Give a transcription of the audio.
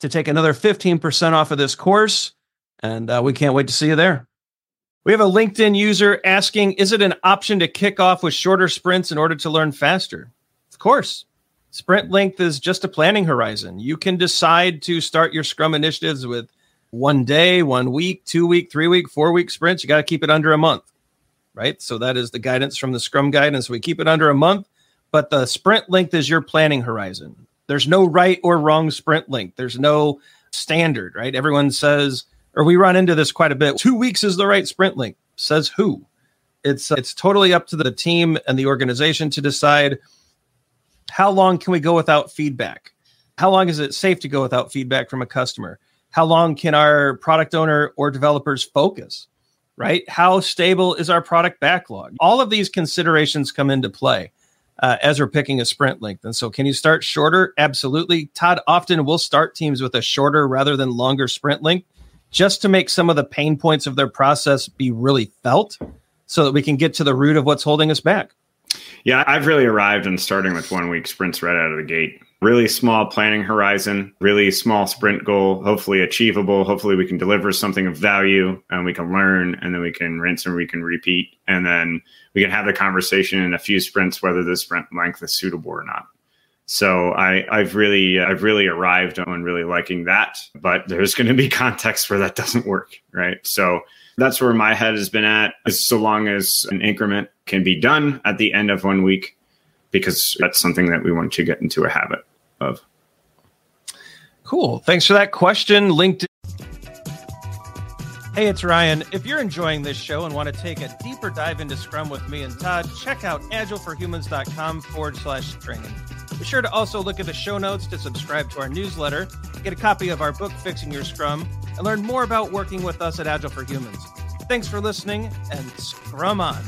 to take another 15% off of this course. And uh, we can't wait to see you there. We have a LinkedIn user asking Is it an option to kick off with shorter sprints in order to learn faster? Of course. Sprint length is just a planning horizon. You can decide to start your Scrum initiatives with one day, one week, two week, three week, four week sprints. You got to keep it under a month, right? So that is the guidance from the Scrum guidance. We keep it under a month, but the sprint length is your planning horizon. There's no right or wrong sprint length. There's no standard, right? Everyone says, or we run into this quite a bit. Two weeks is the right sprint length. Says who? It's uh, it's totally up to the team and the organization to decide how long can we go without feedback? How long is it safe to go without feedback from a customer? How long can our product owner or developers focus? Right? How stable is our product backlog? All of these considerations come into play uh, as we're picking a sprint length. And so, can you start shorter? Absolutely. Todd often will start teams with a shorter rather than longer sprint length just to make some of the pain points of their process be really felt so that we can get to the root of what's holding us back. Yeah, I've really arrived in starting with one week sprints right out of the gate. Really small planning horizon, really small sprint goal, hopefully achievable. Hopefully, we can deliver something of value and we can learn and then we can rinse and we can repeat. And then we can have the conversation in a few sprints whether the sprint length is suitable or not. So I, I've really, I've really arrived on really liking that, but there's going to be context where that doesn't work, right? So that's where my head has been at. As So long as an increment can be done at the end of one week, because that's something that we want to get into a habit of. Cool. Thanks for that question. LinkedIn. Hey, it's Ryan. If you're enjoying this show and want to take a deeper dive into Scrum with me and Todd, check out agileforhumans.com forward slash training. Be sure to also look at the show notes to subscribe to our newsletter, get a copy of our book, Fixing Your Scrum, and learn more about working with us at Agile for Humans. Thanks for listening and Scrum on.